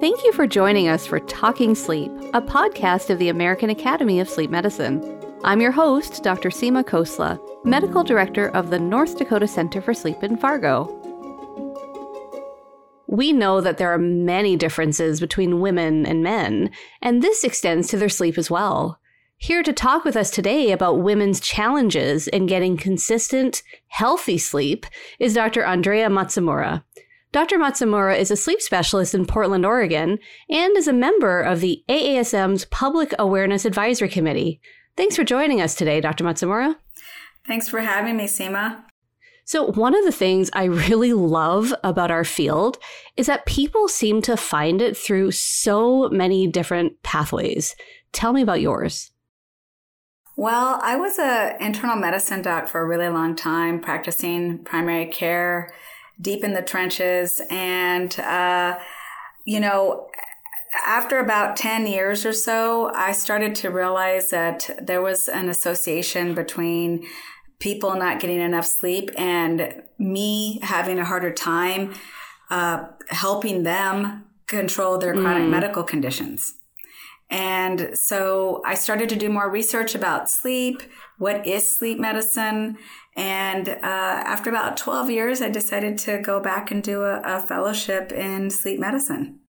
Thank you for joining us for Talking Sleep, a podcast of the American Academy of Sleep Medicine. I'm your host, Dr. Seema Khosla, Medical Director of the North Dakota Center for Sleep in Fargo. We know that there are many differences between women and men, and this extends to their sleep as well. Here to talk with us today about women's challenges in getting consistent, healthy sleep is Dr. Andrea Matsumura. Dr. Matsumura is a sleep specialist in Portland, Oregon, and is a member of the AASM's Public Awareness Advisory Committee. Thanks for joining us today, Dr. Matsumura. Thanks for having me, Seema. So, one of the things I really love about our field is that people seem to find it through so many different pathways. Tell me about yours. Well, I was an internal medicine doc for a really long time, practicing primary care deep in the trenches. And, uh, you know, after about 10 years or so, I started to realize that there was an association between people not getting enough sleep and me having a harder time uh, helping them control their chronic mm. medical conditions. And so I started to do more research about sleep. What is sleep medicine? And uh, after about 12 years, I decided to go back and do a, a fellowship in sleep medicine.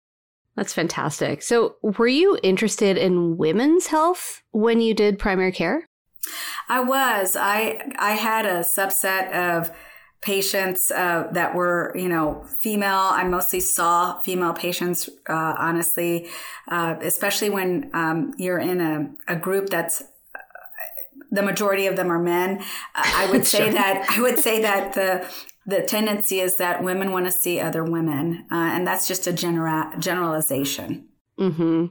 That's fantastic. So, were you interested in women's health when you did primary care? I was. I I had a subset of patients uh, that were, you know, female. I mostly saw female patients, uh, honestly, uh, especially when um, you're in a, a group that's the majority of them are men. I would say sure. that I would say that the the tendency is that women want to see other women, uh, and that's just a genera- generalization. Hmm.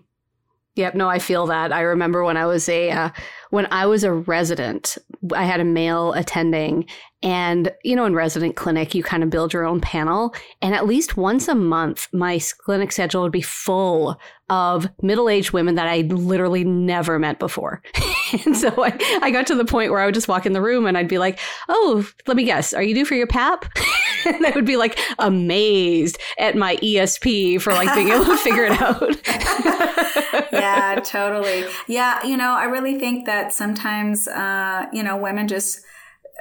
Yep. No, I feel that. I remember when I was a uh, when I was a resident, I had a male attending, and, you know, in resident clinic, you kind of build your own panel. And at least once a month, my clinic schedule would be full of middle aged women that I literally never met before. and so I, I got to the point where I would just walk in the room and I'd be like, oh, let me guess, are you due for your PAP? and they would be like amazed at my ESP for like being able to figure it out. yeah, totally. Yeah, you know, I really think that sometimes, uh, you know, women just,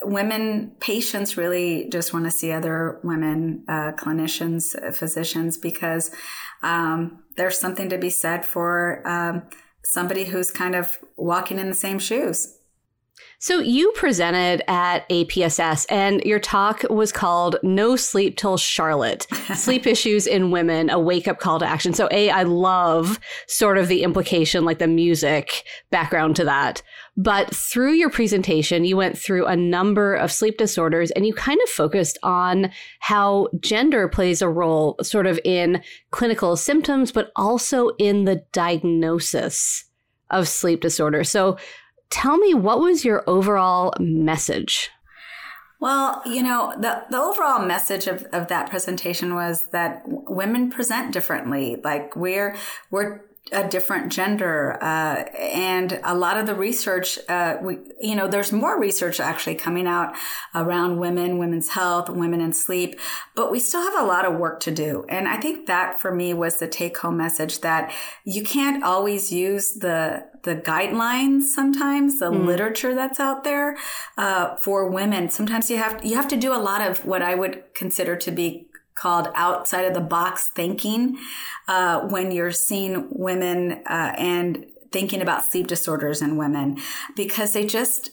women patients really just want to see other women uh, clinicians, uh, physicians, because um, there's something to be said for um, somebody who's kind of walking in the same shoes. So you presented at APSS and your talk was called No Sleep Till Charlotte, Sleep Issues in Women, a wake up call to action. So A, I love sort of the implication, like the music background to that. But through your presentation, you went through a number of sleep disorders and you kind of focused on how gender plays a role sort of in clinical symptoms, but also in the diagnosis of sleep disorder. So tell me what was your overall message? Well, you know, the, the overall message of, of that presentation was that women present differently. Like we're, we're a different gender uh, and a lot of the research uh, we, you know there's more research actually coming out around women women's health women and sleep but we still have a lot of work to do and i think that for me was the take home message that you can't always use the the guidelines sometimes the mm. literature that's out there uh, for women sometimes you have you have to do a lot of what i would consider to be called outside of the box thinking uh, when you're seeing women uh, and thinking about sleep disorders in women because they just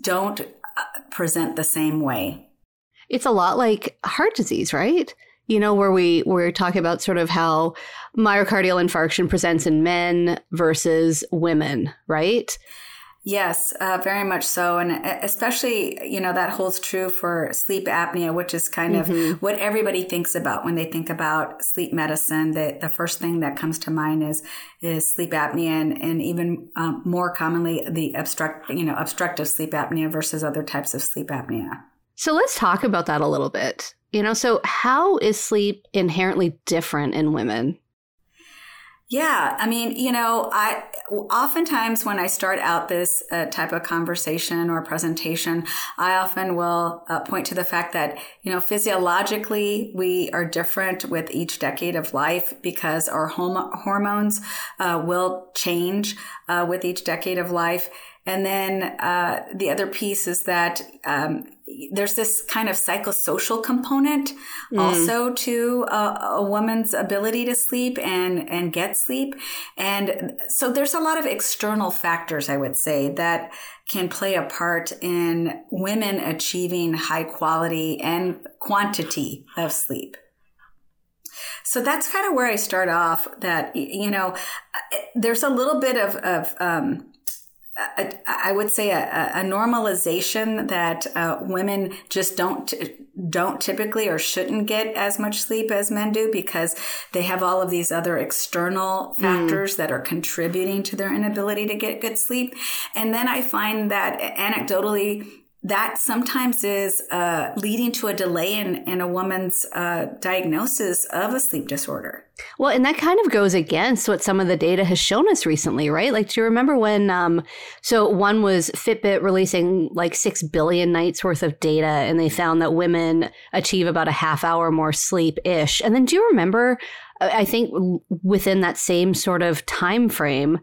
don't uh, present the same way. It's a lot like heart disease, right? You know, where we we're talking about sort of how myocardial infarction presents in men versus women, right? Yes, uh, very much so. And uh, especially, you know, that holds true for sleep apnea, which is kind mm-hmm. of what everybody thinks about when they think about sleep medicine. The, the first thing that comes to mind is, is sleep apnea and, and even um, more commonly the obstruct, you know, obstructive sleep apnea versus other types of sleep apnea. So let's talk about that a little bit. You know, so how is sleep inherently different in women? Yeah, I mean, you know, I oftentimes when I start out this uh, type of conversation or presentation, I often will uh, point to the fact that, you know, physiologically we are different with each decade of life because our hom- hormones uh, will change uh, with each decade of life. And then uh, the other piece is that um, there's this kind of psychosocial component mm. also to a, a, woman's ability to sleep and and get sleep and so there's a lot of external factors i would say that can play a part in women achieving high quality and quantity of sleep so that's kind of where I start off. That you know, there's a little bit of, of um, a, I would say a, a normalization that uh, women just don't don't typically or shouldn't get as much sleep as men do because they have all of these other external mm. factors mm. that are contributing to their inability to get good sleep. And then I find that anecdotally that sometimes is uh, leading to a delay in, in a woman's uh, diagnosis of a sleep disorder. Well, and that kind of goes against what some of the data has shown us recently, right? Like, do you remember when? Um, so, one was Fitbit releasing like 6 billion nights worth of data, and they found that women achieve about a half hour more sleep ish. And then, do you remember? I think within that same sort of time frame,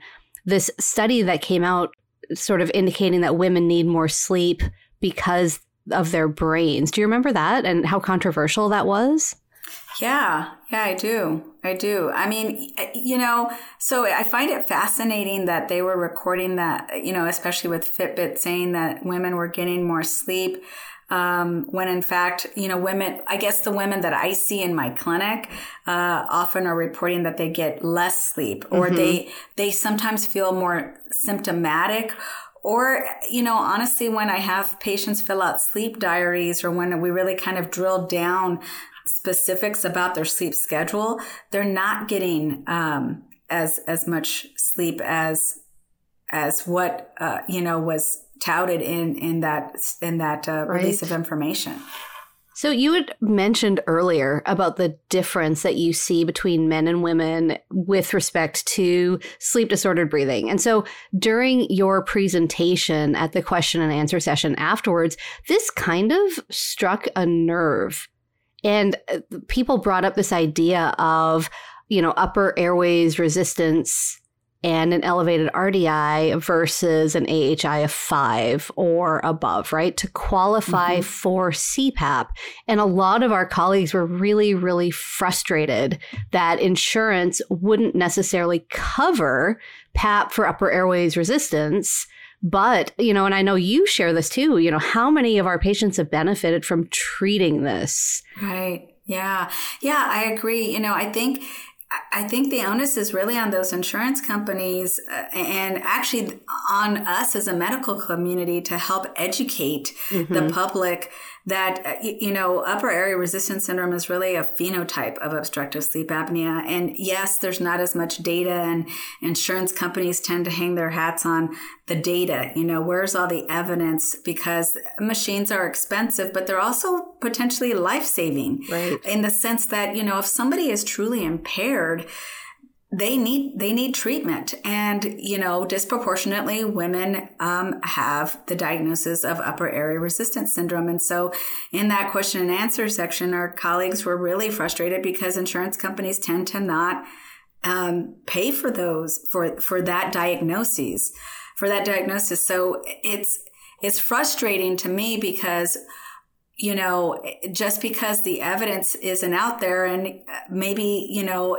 this study that came out sort of indicating that women need more sleep because of their brains. Do you remember that and how controversial that was? Yeah, yeah, I do. I do. I mean, you know, so I find it fascinating that they were recording that, you know, especially with Fitbit saying that women were getting more sleep. Um, when in fact, you know, women, I guess the women that I see in my clinic, uh, often are reporting that they get less sleep or mm-hmm. they, they sometimes feel more symptomatic or, you know, honestly, when I have patients fill out sleep diaries or when we really kind of drill down specifics about their sleep schedule, they're not getting um, as as much sleep as as what uh, you know was touted in in that in that uh, right. release of information. So you had mentioned earlier about the difference that you see between men and women with respect to sleep disordered breathing. And so during your presentation at the question and answer session afterwards, this kind of struck a nerve. And uh, people brought up this idea of, you know, upper airways resistance and an elevated RDI versus an AHI of five or above, right? To qualify mm-hmm. for CPAP. And a lot of our colleagues were really, really frustrated that insurance wouldn't necessarily cover PAP for upper airways resistance. But, you know, and I know you share this too, you know, how many of our patients have benefited from treating this? Right. Yeah. Yeah, I agree. You know, I think I think the onus is really on those insurance companies uh, and actually on us as a medical community to help educate mm-hmm. the public that uh, you know upper airway resistance syndrome is really a phenotype of obstructive sleep apnea and yes there's not as much data and insurance companies tend to hang their hats on the data you know where's all the evidence because machines are expensive but they're also potentially life-saving right. in the sense that you know if somebody is truly impaired they need they need treatment. And you know disproportionately women um, have the diagnosis of upper airway resistance syndrome. And so in that question and answer section our colleagues were really frustrated because insurance companies tend to not um, pay for those for for that diagnosis for that diagnosis. So it's it's frustrating to me because you know just because the evidence isn't out there and maybe you know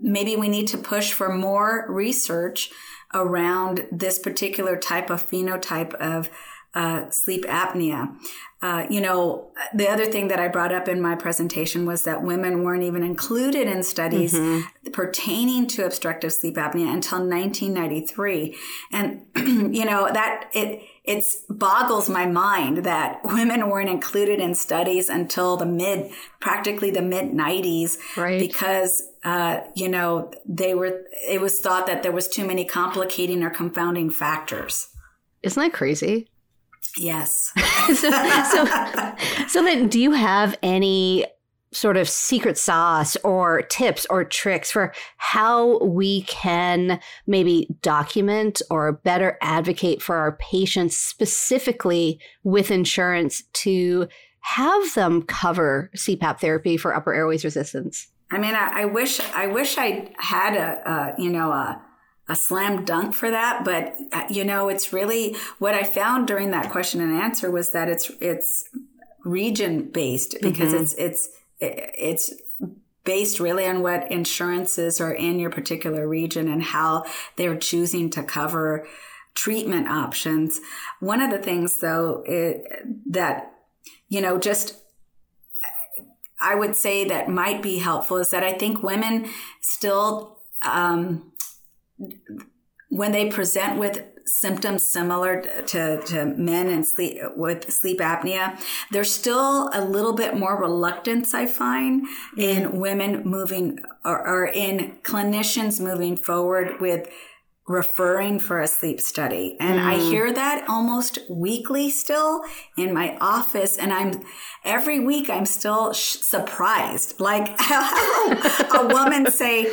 maybe we need to push for more research around this particular type of phenotype of uh, sleep apnea. Uh, you know, the other thing that I brought up in my presentation was that women weren't even included in studies mm-hmm. pertaining to obstructive sleep apnea until 1993. And, you know, that it, it boggles my mind that women weren't included in studies until the mid, practically the mid 90s. Right. Because, uh, you know, they were, it was thought that there was too many complicating or confounding factors. Isn't that crazy? Yes. so, so, so then do you have any sort of secret sauce or tips or tricks for how we can maybe document or better advocate for our patients specifically with insurance to have them cover CPAP therapy for upper airways resistance? I mean, I, I wish I wish I had a, a you know a a slam dunk for that, but uh, you know, it's really what I found during that question and answer was that it's it's region based because mm-hmm. it's it's it's based really on what insurances are in your particular region and how they're choosing to cover treatment options. One of the things though that you know just I would say that might be helpful is that I think women still um, when they present with symptoms similar to, to men and sleep with sleep apnea, there's still a little bit more reluctance I find mm-hmm. in women moving or, or in clinicians moving forward with referring for a sleep study. And mm. I hear that almost weekly still in my office. And I'm every week I'm still sh- surprised. Like a woman say,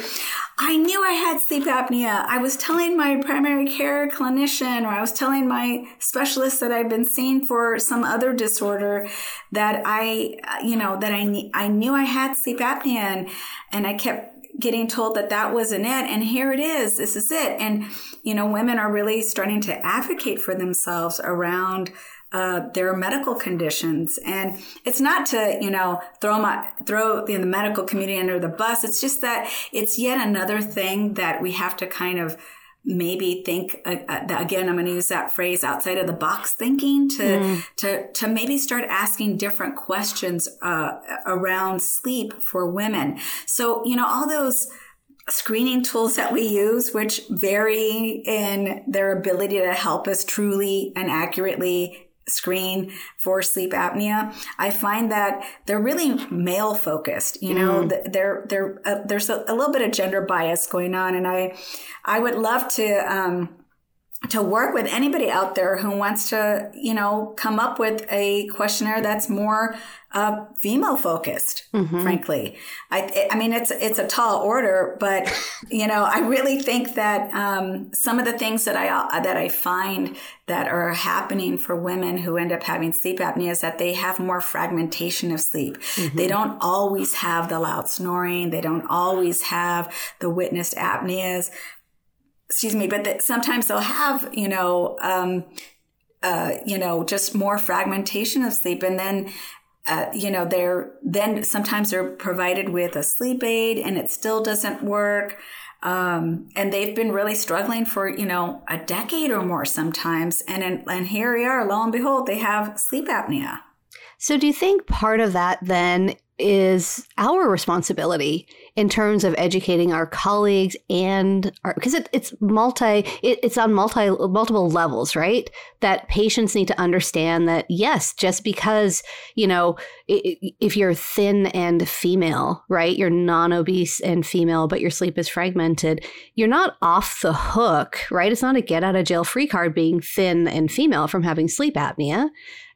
I knew I had sleep apnea. I was telling my primary care clinician or I was telling my specialist that I've been seeing for some other disorder that I, uh, you know, that I, I knew I had sleep apnea and, and I kept getting told that that wasn't it. And here it is. This is it. And, you know, women are really starting to advocate for themselves around uh, their medical conditions. And it's not to, you know, throw my, throw the, the medical community under the bus. It's just that it's yet another thing that we have to kind of maybe think uh, uh, again i'm going to use that phrase outside of the box thinking to mm. to to maybe start asking different questions uh, around sleep for women so you know all those screening tools that we use, which vary in their ability to help us truly and accurately screen for sleep apnea i find that they're really male focused you know mm. they're, they're, uh, there's a, a, little bit of gender bias going on and i i would love to um, to work with anybody out there who wants to, you know, come up with a questionnaire that's more uh, female focused. Mm-hmm. Frankly, I, I mean, it's it's a tall order, but you know, I really think that um, some of the things that I uh, that I find that are happening for women who end up having sleep apnea is that they have more fragmentation of sleep. Mm-hmm. They don't always have the loud snoring. They don't always have the witnessed apneas excuse me, but that sometimes they'll have, you know, um, uh, you know, just more fragmentation of sleep. And then, uh, you know, they're then sometimes they're provided with a sleep aid and it still doesn't work. Um, and they've been really struggling for, you know, a decade or more sometimes. And, in, and here we are, lo and behold, they have sleep apnea. So do you think part of that then is our responsibility in terms of educating our colleagues and our because it, it's multi it, it's on multi multiple levels right? That patients need to understand that yes just because you know if you're thin and female right? You're non-obese and female but your sleep is fragmented. You're not off the hook right? It's not a get out of jail free card being thin and female from having sleep apnea.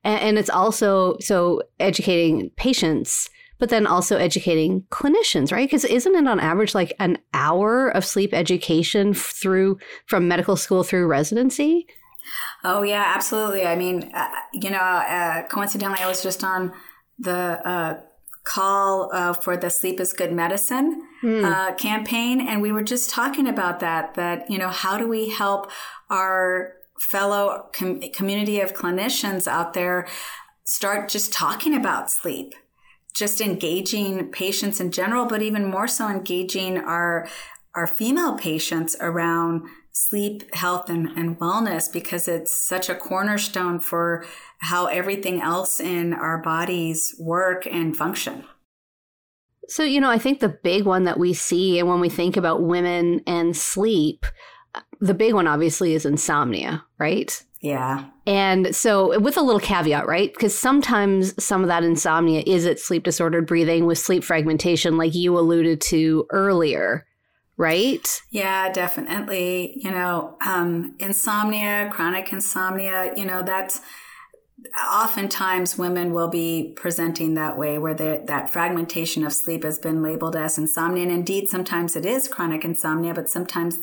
And, and it's also so educating patients but then also educating clinicians, right? Because isn't it on average like an hour of sleep education through from medical school through residency? Oh yeah, absolutely. I mean, uh, you know, uh, coincidentally, I was just on the uh, call uh, for the Sleep is Good Medicine mm. campaign, and we were just talking about that. That you know, how do we help our fellow com- community of clinicians out there start just talking about sleep? Just engaging patients in general, but even more so engaging our our female patients around sleep health and, and wellness because it's such a cornerstone for how everything else in our bodies work and function. So, you know, I think the big one that we see, and when we think about women and sleep, uh, the big one obviously is insomnia, right? Yeah. And so, with a little caveat, right? Because sometimes some of that insomnia is at sleep disordered breathing with sleep fragmentation, like you alluded to earlier, right? Yeah, definitely. You know, um, insomnia, chronic insomnia, you know, that's oftentimes women will be presenting that way where that fragmentation of sleep has been labeled as insomnia. And indeed sometimes it is chronic insomnia but sometimes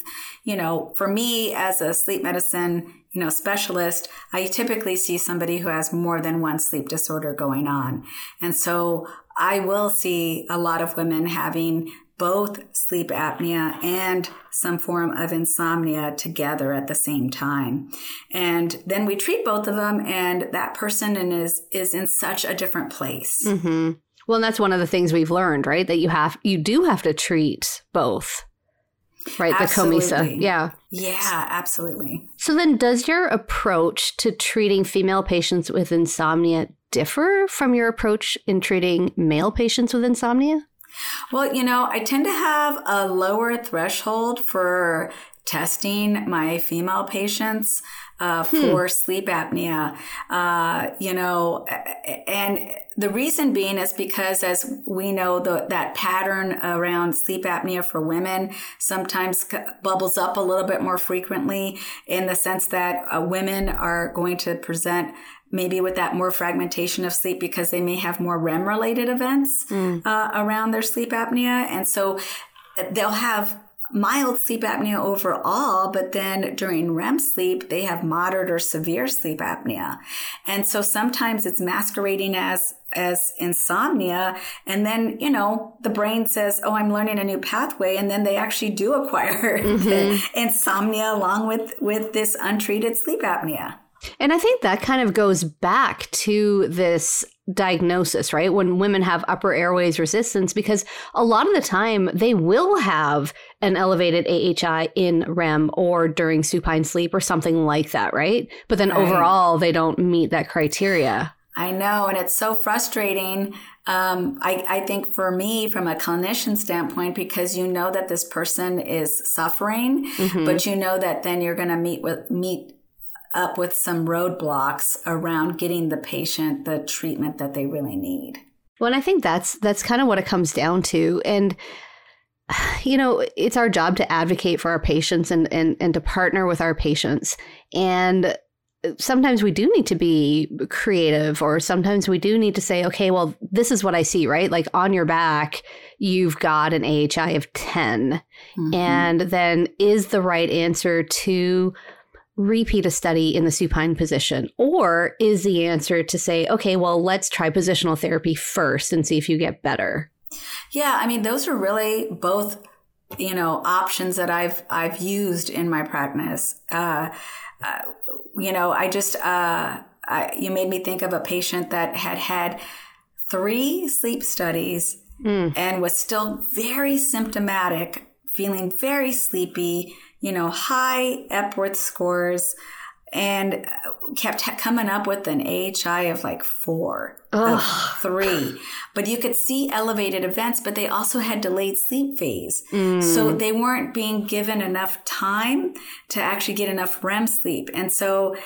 you know for me as a sleep medicine you know specialist i typically see somebody who has more than one sleep disorder going on. And so i will see a lot of women having both sleep apnea and some form of insomnia together at the same time. And then we treat both of them and that person is is in such a different place. Mm-hmm. Well, and that's one of the things we've learned, right? That you have you do have to treat both. Right, absolutely. the COMISA. Yeah. Yeah, absolutely. So then does your approach to treating female patients with insomnia differ from your approach in treating male patients with insomnia? Well, you know, I tend to have a lower threshold for testing my female patients uh, hmm. for sleep apnea. Uh, you know, and the reason being is because, as we know, the, that pattern around sleep apnea for women sometimes bubbles up a little bit more frequently in the sense that uh, women are going to present maybe with that more fragmentation of sleep because they may have more REM related events mm. uh, around their sleep apnea. And so they'll have mild sleep apnea overall, but then during REM sleep, they have moderate or severe sleep apnea. And so sometimes it's masquerading as as insomnia and then you know the brain says oh i'm learning a new pathway and then they actually do acquire mm-hmm. insomnia along with with this untreated sleep apnea and I think that kind of goes back to this diagnosis, right? When women have upper airways resistance, because a lot of the time they will have an elevated AHI in REM or during supine sleep or something like that, right? But then right. overall, they don't meet that criteria. I know. And it's so frustrating. Um, I, I think for me, from a clinician standpoint, because you know that this person is suffering, mm-hmm. but you know that then you're going to meet with, meet up with some roadblocks around getting the patient the treatment that they really need. Well, and I think that's that's kind of what it comes down to. And you know, it's our job to advocate for our patients and and and to partner with our patients. And sometimes we do need to be creative or sometimes we do need to say okay well this is what i see right like on your back you've got an ahi of 10 mm-hmm. and then is the right answer to repeat a study in the supine position? Or is the answer to say, okay, well, let's try positional therapy first and see if you get better? Yeah, I mean, those are really both, you know, options that I've I've used in my practice. Uh, uh, you know, I just uh, I, you made me think of a patient that had had three sleep studies mm. and was still very symptomatic, feeling very sleepy you know, high Epworth scores and kept coming up with an AHI of like four, of three. But you could see elevated events, but they also had delayed sleep phase. Mm. So they weren't being given enough time to actually get enough REM sleep. And so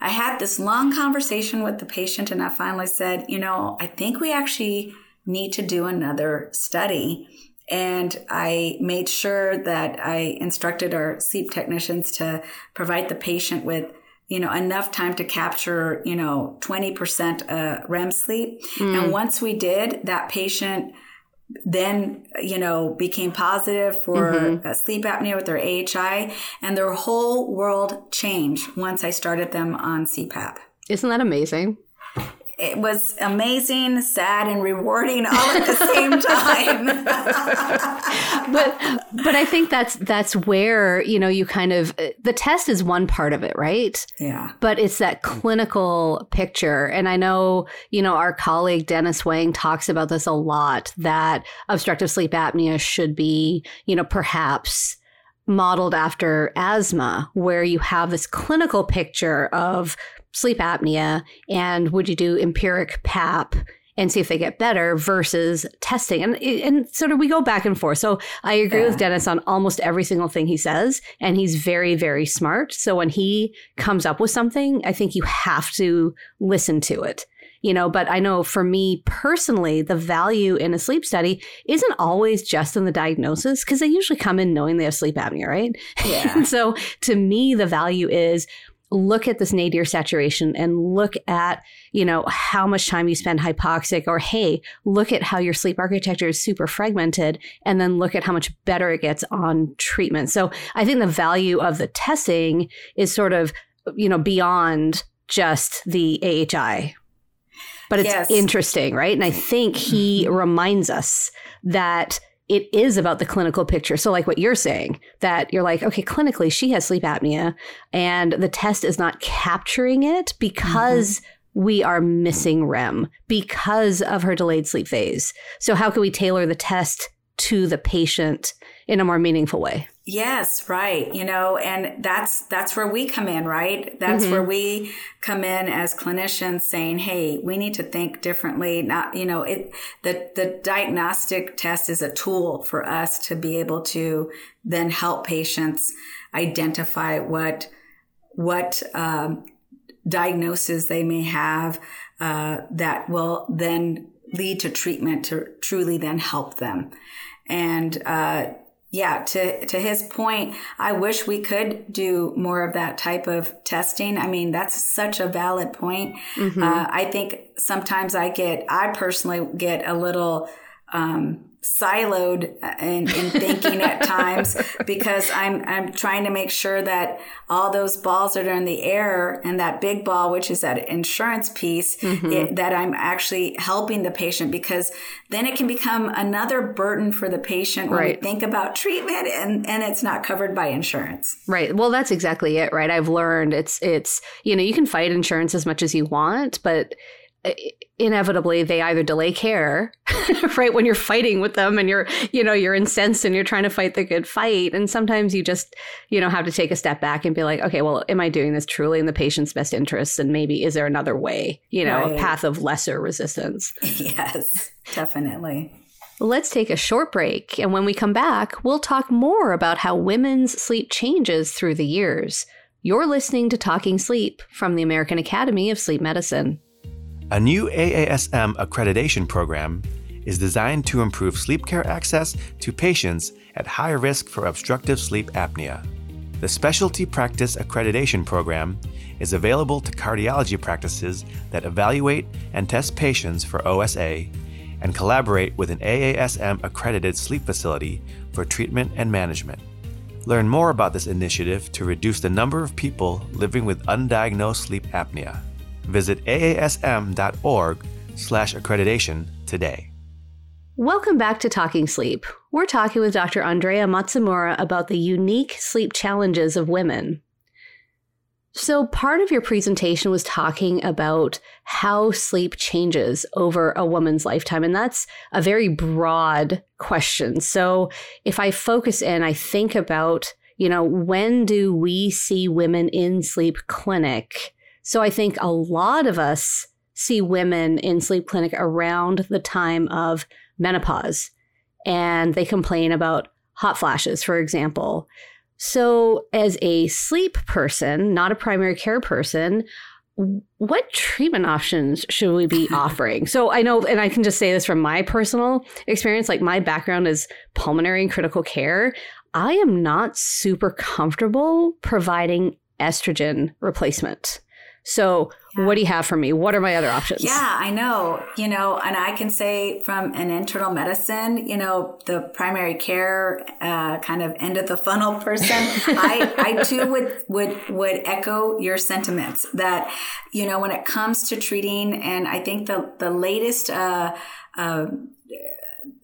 I had this long conversation with the patient and I finally said, you know, I think we actually need to do another study and I made sure that I instructed our sleep technicians to provide the patient with you know enough time to capture you know 20% uh, REM sleep mm. and once we did that patient then you know became positive for mm-hmm. sleep apnea with their AHI and their whole world changed once I started them on CPAP. Isn't that amazing? It was amazing, sad, and rewarding all at the same time. but but I think that's that's where you know you kind of uh, the test is one part of it, right? Yeah. But it's that clinical picture, and I know you know our colleague Dennis Hwang talks about this a lot. That obstructive sleep apnea should be you know perhaps modeled after asthma, where you have this clinical picture of sleep apnea and would you do empiric PAP and see if they get better versus testing. And and sort of we go back and forth. So I agree yeah. with Dennis on almost every single thing he says, and he's very very smart. So when he comes up with something, I think you have to listen to it. You know, but I know for me personally, the value in a sleep study isn't always just in the diagnosis because they usually come in knowing they have sleep apnea, right? Yeah. so to me, the value is look at this nadir saturation and look at, you know, how much time you spend hypoxic or hey, look at how your sleep architecture is super fragmented and then look at how much better it gets on treatment. So I think the value of the testing is sort of, you know, beyond just the AHI. But it's yes. interesting, right? And I think he mm-hmm. reminds us that it is about the clinical picture. So, like what you're saying, that you're like, okay, clinically, she has sleep apnea, and the test is not capturing it because mm-hmm. we are missing REM because of her delayed sleep phase. So, how can we tailor the test to the patient in a more meaningful way? Yes, right. You know, and that's that's where we come in, right? That's mm-hmm. where we come in as clinicians saying, "Hey, we need to think differently." Not, you know, it the the diagnostic test is a tool for us to be able to then help patients identify what what um, diagnosis they may have uh, that will then lead to treatment to truly then help them. And uh, yeah, to, to his point, I wish we could do more of that type of testing. I mean, that's such a valid point. Mm-hmm. Uh, I think sometimes I get, I personally get a little, um, siloed in, in thinking at times because I'm I'm trying to make sure that all those balls that are in the air and that big ball, which is that insurance piece, mm-hmm. it, that I'm actually helping the patient because then it can become another burden for the patient when right. we think about treatment and, and it's not covered by insurance. Right. Well, that's exactly it, right? I've learned it's it's you know you can fight insurance as much as you want, but inevitably they either delay care right when you're fighting with them and you're you know you're incensed and you're trying to fight the good fight and sometimes you just you know have to take a step back and be like okay well am i doing this truly in the patient's best interests and maybe is there another way you know right. a path of lesser resistance yes definitely Let's take a short break, and when we come back, we'll talk more about how women's sleep changes through the years. You're listening to Talking Sleep from the American Academy of Sleep Medicine. A new AASM accreditation program is designed to improve sleep care access to patients at high risk for obstructive sleep apnea. The Specialty Practice Accreditation Program is available to cardiology practices that evaluate and test patients for OSA and collaborate with an AASM accredited sleep facility for treatment and management. Learn more about this initiative to reduce the number of people living with undiagnosed sleep apnea. Visit aasm.org/accreditation today. Welcome back to Talking Sleep. We're talking with Dr. Andrea Matsumura about the unique sleep challenges of women. So, part of your presentation was talking about how sleep changes over a woman's lifetime. And that's a very broad question. So, if I focus in, I think about, you know, when do we see women in sleep clinic? So I think a lot of us see women in sleep clinic around the time of menopause and they complain about hot flashes, for example. So, as a sleep person, not a primary care person, what treatment options should we be offering? So I know, and I can just say this from my personal experience, like my background is pulmonary and critical care. I am not super comfortable providing estrogen replacement. So, yeah. what do you have for me? What are my other options? Yeah, I know. You know, and I can say from an internal medicine, you know, the primary care uh, kind of end of the funnel person, I, I too would would would echo your sentiments that you know when it comes to treating, and I think the the latest. Uh, uh,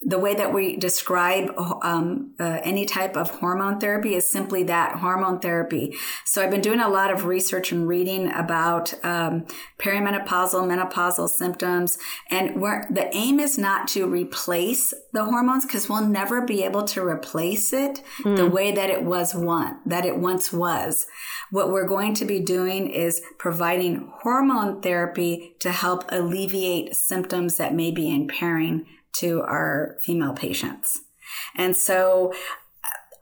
the way that we describe um, uh, any type of hormone therapy is simply that hormone therapy. So I've been doing a lot of research and reading about um, perimenopausal, menopausal symptoms, and the aim is not to replace the hormones because we'll never be able to replace it mm. the way that it was one that it once was. What we're going to be doing is providing hormone therapy to help alleviate symptoms that may be impairing to our female patients. And so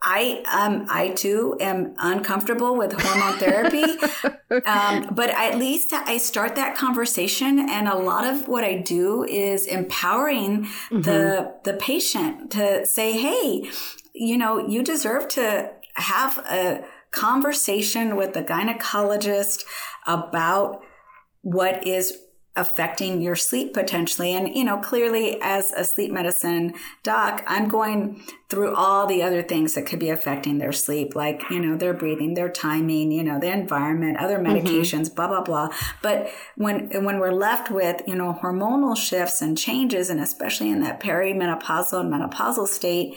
I um I too am uncomfortable with hormone therapy, um, but at least I start that conversation, and a lot of what I do is empowering mm-hmm. the the patient to say, "Hey, you know, you deserve to have a conversation with the gynecologist about what is affecting your sleep potentially. And, you know, clearly as a sleep medicine doc, I'm going through all the other things that could be affecting their sleep, like, you know, their breathing, their timing, you know, the environment, other mm-hmm. medications, mm-hmm. blah, blah, blah. But when, when we're left with, you know, hormonal shifts and changes, and especially in that perimenopausal and menopausal state,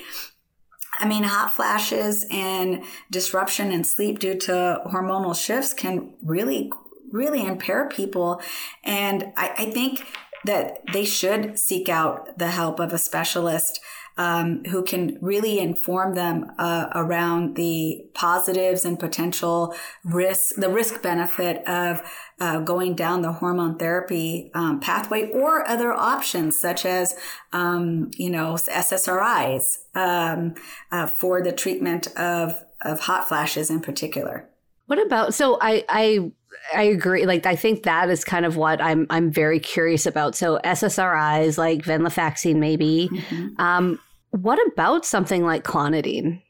I mean, hot flashes and disruption in sleep due to hormonal shifts can really really impair people. And I, I think that they should seek out the help of a specialist um, who can really inform them uh, around the positives and potential risks, the risk benefit of uh, going down the hormone therapy um, pathway or other options such as, um, you know, SSRIs um, uh, for the treatment of, of hot flashes in particular. What about so I I I agree. Like I think that is kind of what I'm I'm very curious about. So SSRIs like venlafaxine maybe. Mm-hmm. Um, what about something like clonidine?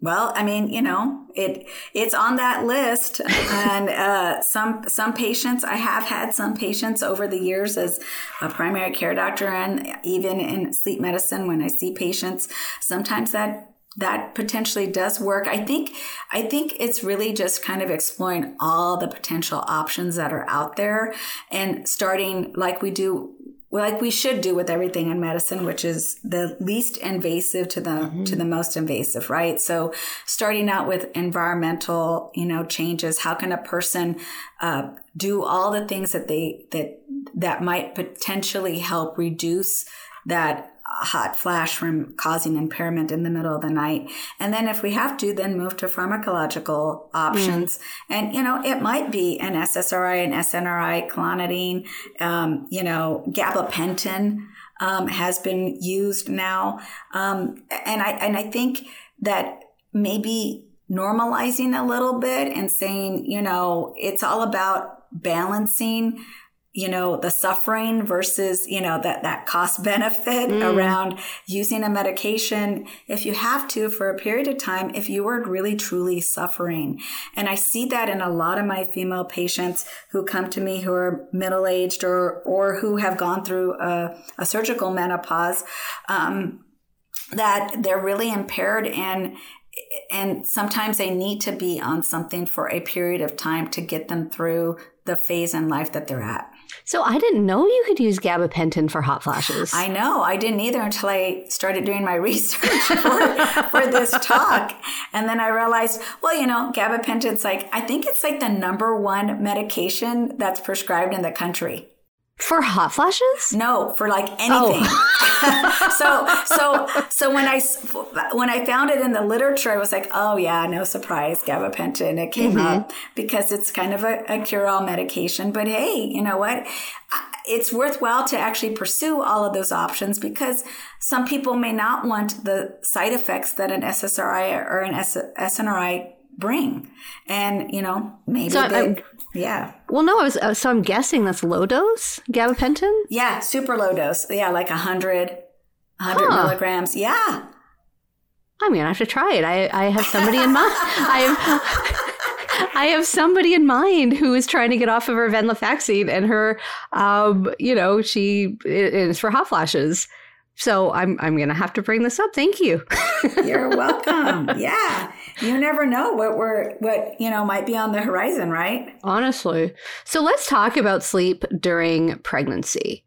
Well, I mean, you know, it it's on that list, and uh, some some patients I have had some patients over the years as a primary care doctor, and even in sleep medicine when I see patients, sometimes that that potentially does work. I think I think it's really just kind of exploring all the potential options that are out there and starting like we do like we should do with everything in medicine which is the least invasive to the mm-hmm. to the most invasive right so starting out with environmental you know changes how can a person uh, do all the things that they that that might potentially help reduce that hot flash from causing impairment in the middle of the night. And then if we have to, then move to pharmacological options. Mm. And, you know, it might be an SSRI, an SNRI, clonidine, um, you know, gabapentin. Um, has been used now, um, and I and I think that maybe normalizing a little bit and saying, you know, it's all about balancing you know, the suffering versus, you know, that, that cost benefit mm. around using a medication. If you have to for a period of time, if you are really truly suffering. And I see that in a lot of my female patients who come to me who are middle aged or, or who have gone through a, a surgical menopause, um, that they're really impaired and and sometimes they need to be on something for a period of time to get them through the phase in life that they're at. So I didn't know you could use gabapentin for hot flashes. I know. I didn't either until I started doing my research for, for this talk. And then I realized, well, you know, gabapentin's like, I think it's like the number one medication that's prescribed in the country. For hot flashes? No, for like anything. Oh. so so so when I when I found it in the literature, I was like, oh yeah, no surprise, gabapentin. It came mm-hmm. up because it's kind of a, a cure all medication. But hey, you know what? It's worthwhile to actually pursue all of those options because some people may not want the side effects that an SSRI or an SNRI bring. And, you know, maybe so they, yeah. Well, no, I was, uh, so I'm guessing that's low dose gabapentin? Yeah, super low dose. Yeah, like 100, 100 huh. milligrams. Yeah. I'm going to have to try it. I, I have somebody in mind. I have, I have somebody in mind who is trying to get off of her venlafaxine and her, um, you know, she is for hot flashes. So I'm I'm gonna have to bring this up. Thank you. You're welcome. Yeah, you never know what we're what you know might be on the horizon, right? Honestly. So let's talk about sleep during pregnancy.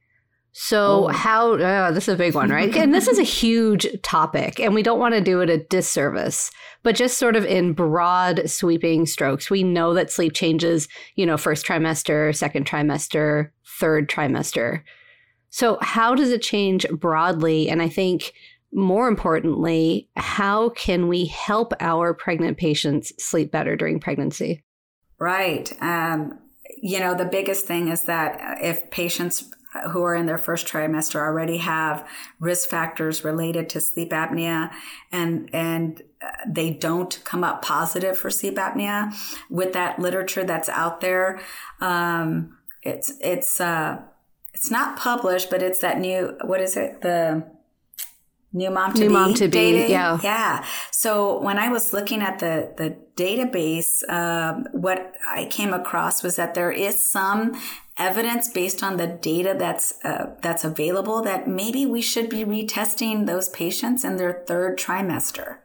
So oh. how uh, this is a big one, right? and this is a huge topic, and we don't want to do it a disservice. But just sort of in broad sweeping strokes, we know that sleep changes. You know, first trimester, second trimester, third trimester. So, how does it change broadly? And I think more importantly, how can we help our pregnant patients sleep better during pregnancy? Right. Um, you know, the biggest thing is that if patients who are in their first trimester already have risk factors related to sleep apnea and and they don't come up positive for sleep apnea with that literature that's out there um, it's it's uh, it's not published, but it's that new, what is it? The, new mom to New be mom to be, yeah. yeah. So when i was looking at the the database um, what i came across was that there is some evidence based on the data that's uh, that's available that maybe we should be retesting those patients in their third trimester.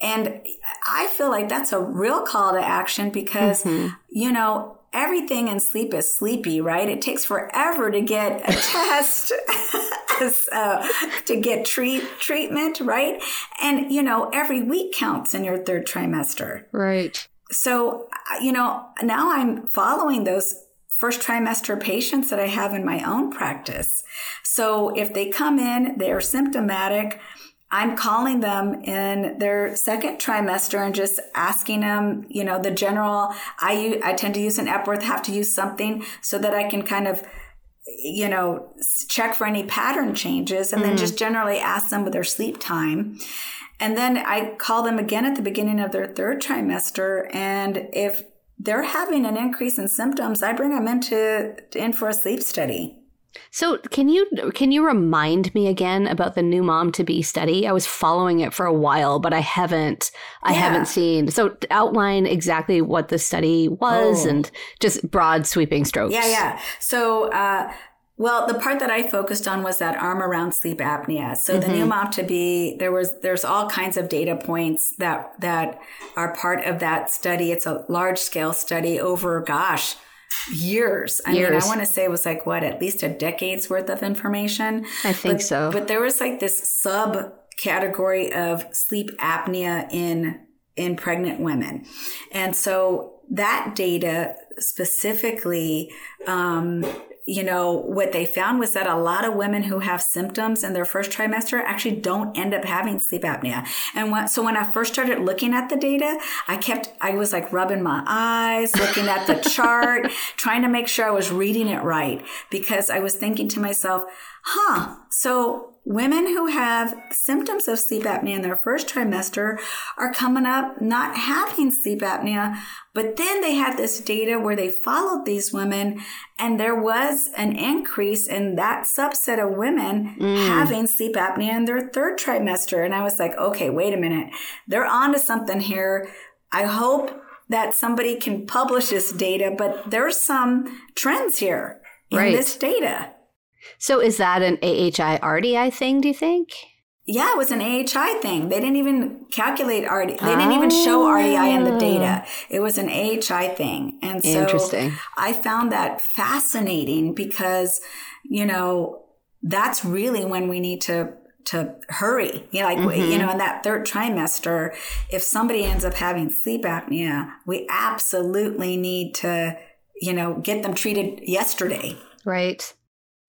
And I feel like that's a real call to action because, you know, everything in sleep is sleepy, right? It takes forever to get a test, as, uh, to get treat treatment, right? And you know, every week counts in your third trimester. Right. So, uh, you know, now I'm following those first trimester patients that I have in my own practice. So if they come in, they're symptomatic. I'm calling them in their second trimester and just asking them, you know, the general, I, I tend to use an Epworth, have to use something so that I can kind of, you know, check for any pattern changes and then mm-hmm. just generally ask them with their sleep time. And then I call them again at the beginning of their third trimester. And if they're having an increase in symptoms, I bring them into, in for a sleep study. So can you can you remind me again about the nuMoM2b study? I was following it for a while, but I haven't I Yeah. haven't seen. So outline exactly what the study was Oh. and just broad sweeping strokes. Yeah, yeah. So, uh, well, the part that I focused on was that arm around sleep apnea. So the nuMoM2b there was there's all kinds of data points that that are part of that study. It's a large scale study over gosh years. I mean, I want to say it was like what at least a decade's worth of information. I think But- so. But there was like this subcategory of sleep apnea in in pregnant women, and so that data specifically. Um, you know, what they found was that a lot of women who have symptoms in their first trimester actually don't end up having sleep apnea. And when, so when I first started looking at the data, I kept, I was like rubbing my eyes, looking at the chart, trying to make sure I was reading it right because I was thinking to myself, huh, so women who have symptoms of sleep apnea in their first trimester are coming up not having sleep apnea. But then they had this data where they followed these women and there was an increase in that subset of women mm. having sleep apnea in their third trimester. And I was like, okay, wait a minute. They're onto something here. I hope that somebody can publish this data, but there's some trends here in Right. this data. So is that an AHI RDI thing, do you think? Yeah, it was an AHI thing. They didn't even calculate RDI. They didn't even show RDI in the data. It was an AHI thing. And so Interesting. I found that fascinating because, you know, that's really when we need to to hurry. You know, like Mm-hmm. you know, in that third trimester, if somebody ends up having sleep apnea, we absolutely need to, you know, get them treated yesterday. Right.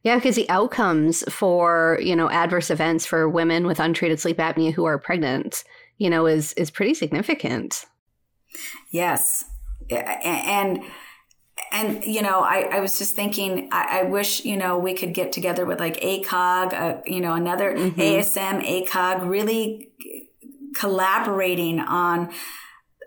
Yeah, because the outcomes for, you know, adverse events for women with untreated sleep apnea who are pregnant, you know, is is pretty significant. Yes. And, and, you know, I, I was just thinking, I, I wish, you know, we could get together with like ACOG, uh, you know, another AASM, ACOG, really collaborating on,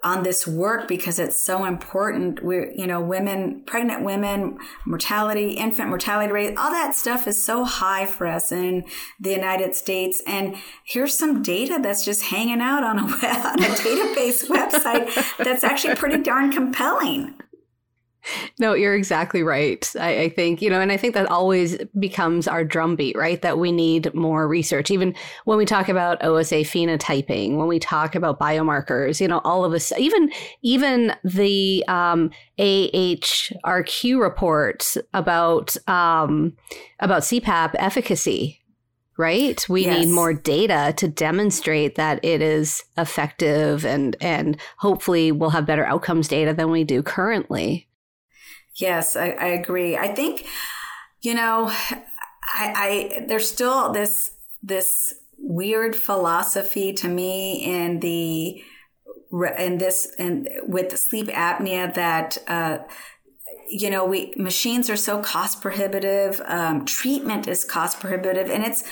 on this work because it's so important. We're, you know, women, pregnant women, mortality, infant mortality rate, all that stuff is so high for us in the United States. And here's some data that's just hanging out on a, on a database website that's actually pretty darn compelling. No, you're exactly right. I, I think, you know, and I think that always becomes our drumbeat, right? That we need more research. Even when we talk about OSA phenotyping, when we talk about biomarkers, you know, all of this, even even the um, AHRQ report about um, about CPAP efficacy, right? We Yes. need more data to demonstrate that it is effective, and and hopefully we'll have better outcomes data than we do currently. Yes, I, I agree. I think, you know, I, I there's still this this weird philosophy to me in the in this and with sleep apnea that uh, you know we machines are so cost prohibitive um, treatment is cost prohibitive and it's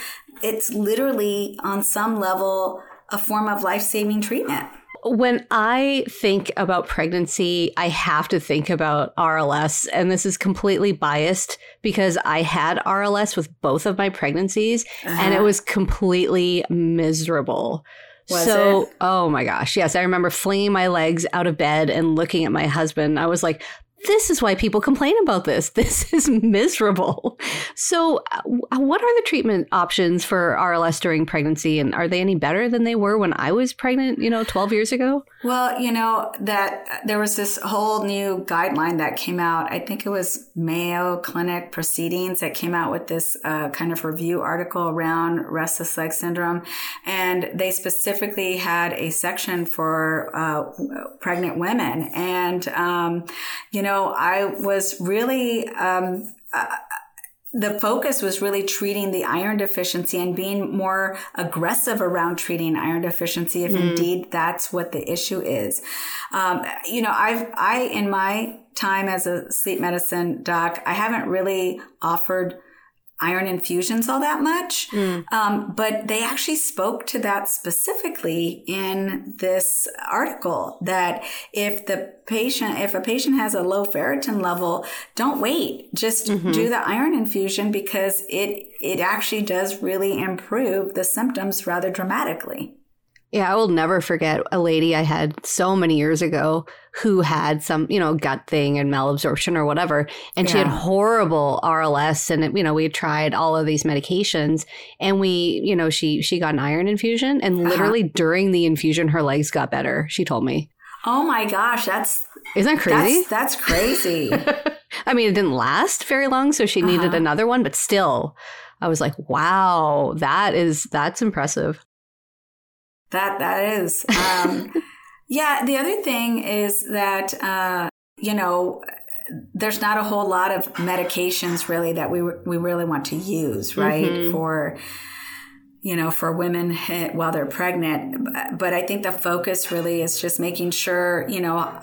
it's literally on some level a form of life-saving treatment when I think about pregnancy, I have to think about RLS. And this is completely biased because I had RLS with both of my pregnancies uh-huh. and it uh-huh. was completely miserable. Was so, it? oh my gosh. Yes. I remember flinging my legs out of bed and looking at my husband. I was like, this is why people complain about this. This is miserable. So, uh, what are the treatment options for RLS during pregnancy? And are they any better than they were when I was pregnant, you know, 12 years ago? Well, you know, that there was this whole new guideline that came out. I think it was Mayo Clinic Proceedings that came out with this uh, kind of review article around restless leg syndrome. And they specifically had a section for uh, pregnant women. And, um, you know, know, I was really, um, uh, the focus was really treating the iron deficiency and being more aggressive around treating iron deficiency if mm. indeed that's what the issue is. Um, you know, I've, I, in my time as a sleep medicine doc, I haven't really offered iron infusions all that much. Mm. Um, but they actually spoke to that specifically in this article that if the patient, if a patient has a low ferritin level, don't wait. Just mm-hmm. do the iron infusion because it, it actually does really improve the symptoms rather dramatically. Yeah, I will never forget a lady I had so many years ago who had some, you know, gut thing and malabsorption or whatever. And yeah. she had horrible RLS. And, you know, we tried all of these medications and we, you know, she, she got an iron infusion and uh-huh. literally uh-huh. during the infusion, her legs got better. She told me. Oh my gosh. That's, isn't that crazy? That's, that's crazy. I mean, it didn't last very long. So she needed uh-huh. another one, but still, I was like, wow, that is, that's impressive. That that is. Um, yeah. The other thing is that uh, you know there's not a whole lot of medications really that we we really want to use, right? Mm-hmm. For you know, for women while they're pregnant. But I think the focus really is just making sure, you know,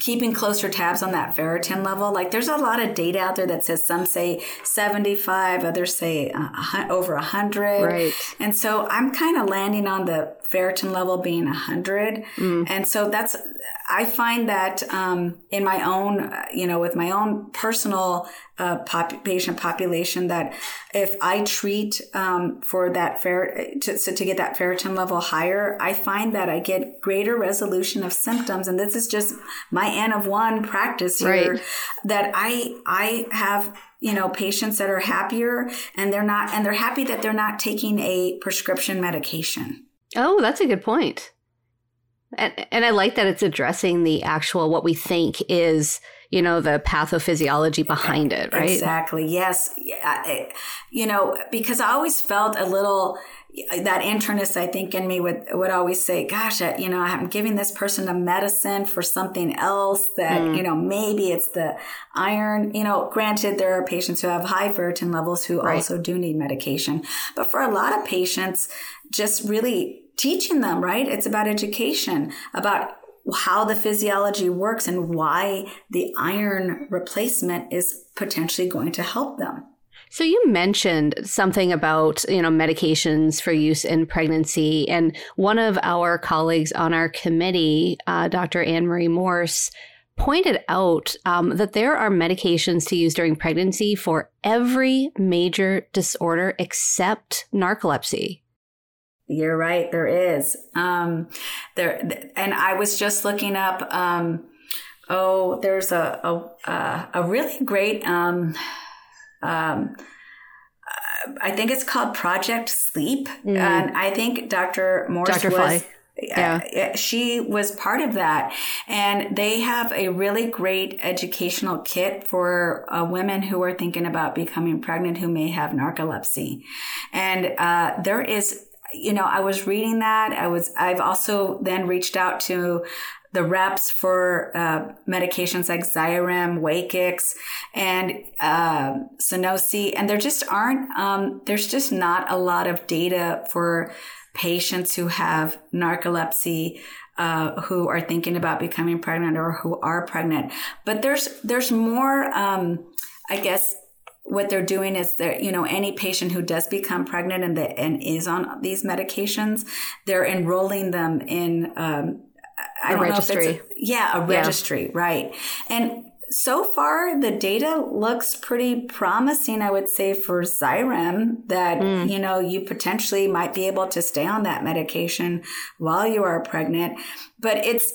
keeping closer tabs on that ferritin level. Like there's a lot of data out there that says some say 75, others say uh, over 100. Right. And so I'm kind of landing on the ferritin level being 100. Mm. And so that's, I find that um, in my own, you know, with my own personal uh, pop- patient population, that if I treat um, for that fer- to, so to get that ferritin level higher, I find that I get greater resolution of symptoms. And this is just my N of one practice here right. that I, I have you know patients that are happier and they're not and they're happy that they're not taking a prescription medication Oh, that's a good point. And, and I like that it's addressing the actual what we think is, you know, the pathophysiology behind it, right? Exactly. Yes. You know, because I always felt a little that internist I think in me would would always say, "Gosh, you know, I'm giving this person a medicine for something else that mm. you know maybe it's the iron." You know, granted, there are patients who have high ferritin levels who right. also do need medication, but for a lot of patients, just really teaching them, right? It's about education, about how the physiology works and why the iron replacement is potentially going to help them. So you mentioned something about, you know, medications for use in pregnancy. And one of our colleagues on our committee, uh, Dr. Anne Marie Morse, pointed out um, that there are medications to use during pregnancy for every major disorder except narcolepsy. You're right. There is. Um, there, and I was just looking up. Um, oh, there's a a, a really great. Um, um, uh, I think it's called Project Sleep, mm. and I think Dr. Morse Dr. was. Yeah. she was part of that. And they have a really great educational kit for uh, women who are thinking about becoming pregnant who may have narcolepsy. And uh, there is you know, I was reading that. I was, I've also then reached out to the reps for uh, medications like Xyrem, Wakix, and uh, and there just aren't. Um, there's just not a lot of data for patients who have narcolepsy. Uh, who are thinking about becoming pregnant or who are pregnant, but there's there's more, um, I guess, what they're doing is they're, you know, any patient who does become pregnant and, the, and is on these medications, they're enrolling them in, um, I a registry. know if it's a, yeah, a registry, yeah. right. And so far the data looks pretty promising i would say for xyrem that mm. you know you potentially might be able to stay on that medication while you are pregnant but it's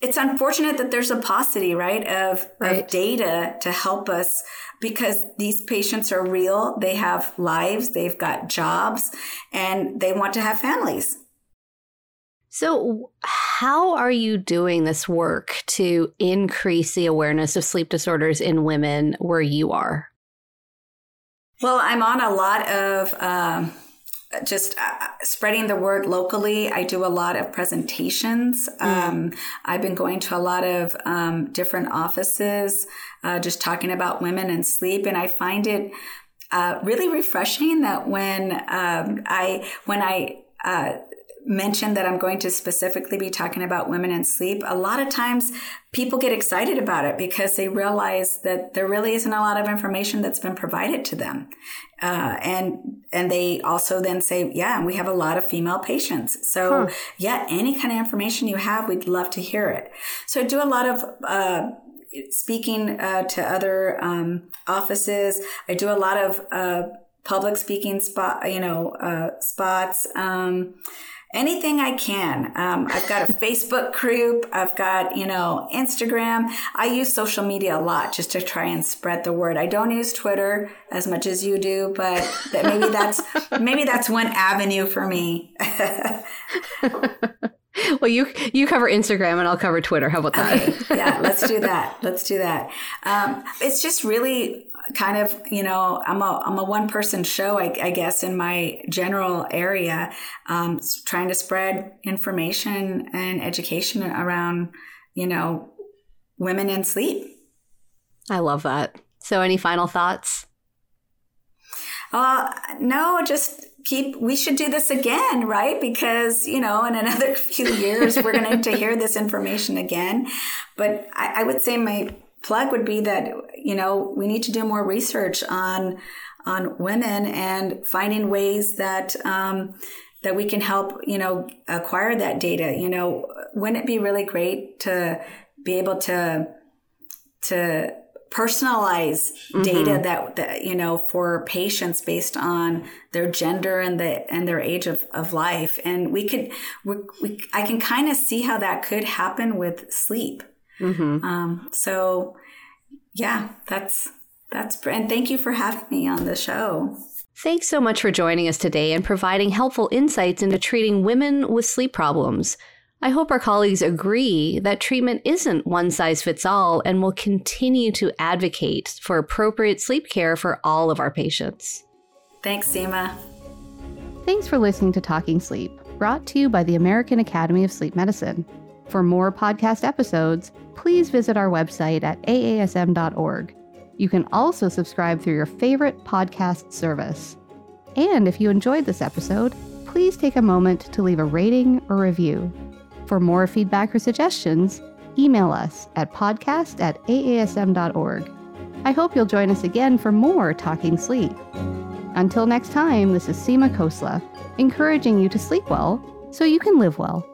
it's unfortunate that there's a paucity right of, right. of data to help us because these patients are real they have lives they've got jobs and they want to have families so, how are you doing this work to increase the awareness of sleep disorders in women where you are? Well, I'm on a lot of um, just uh, spreading the word locally. I do a lot of presentations. Mm. Um, I've been going to a lot of um, different offices, uh, just talking about women and sleep, and I find it uh, really refreshing that when um, I when I uh, mentioned that I'm going to specifically be talking about women and sleep, a lot of times people get excited about it because they realize that there really isn't a lot of information that's been provided to them. Uh, and and they also then say, yeah, we have a lot of female patients. So huh. yeah, any kind of information you have, we'd love to hear it. So I do a lot of uh, speaking uh, to other um, offices. I do a lot of uh, public speaking spot, you know, uh, spots. Um, anything I can. Um, I've got a Facebook group. I've got, you know, Instagram. I use social media a lot just to try and spread the word. I don't use Twitter as much as you do, but that maybe that's, maybe that's one avenue for me. well, you you cover Instagram and I'll cover Twitter. How about that? Okay. Yeah, let's do that. Let's do that. Um, it's just really kind of, you know, I'm a, I'm a one person show, I, I, guess, in my general area, um, trying to spread information and education around, you know, women in sleep. I love that. So, any final thoughts? Uh, no, just keep, we should do this again, right? Because, you know, in another few years, we're going to hear this information again. But I, I would say my plug would be that you know we need to do more research on on women and finding ways that um, that we can help you know acquire that data. You know wouldn't it be really great to be able to to personalize mm-hmm. data that, that you know for patients based on their gender and the and their age of, of life? And we could we, we i can kind of see how that could happen with sleep Mm-hmm. Um, so, yeah, that's that's and thank you for having me on the show. Thanks so much for joining us today and providing helpful insights into treating women with sleep problems. I hope our colleagues agree that treatment isn't one size fits all and will continue to advocate for appropriate sleep care for all of our patients. Thanks, Seema. Thanks for listening to Talking Sleep, brought to you by the American Academy of Sleep Medicine. For more podcast episodes, please visit our website at aasm.org. You can also subscribe through your favorite podcast service. And if you enjoyed this episode, please take a moment to leave a rating or review. For more feedback or suggestions, email us at podcast at aasm.org. I hope you'll join us again for more Talking Sleep. Until next time, this is Seema Khosla, encouraging you to sleep well so you can live well.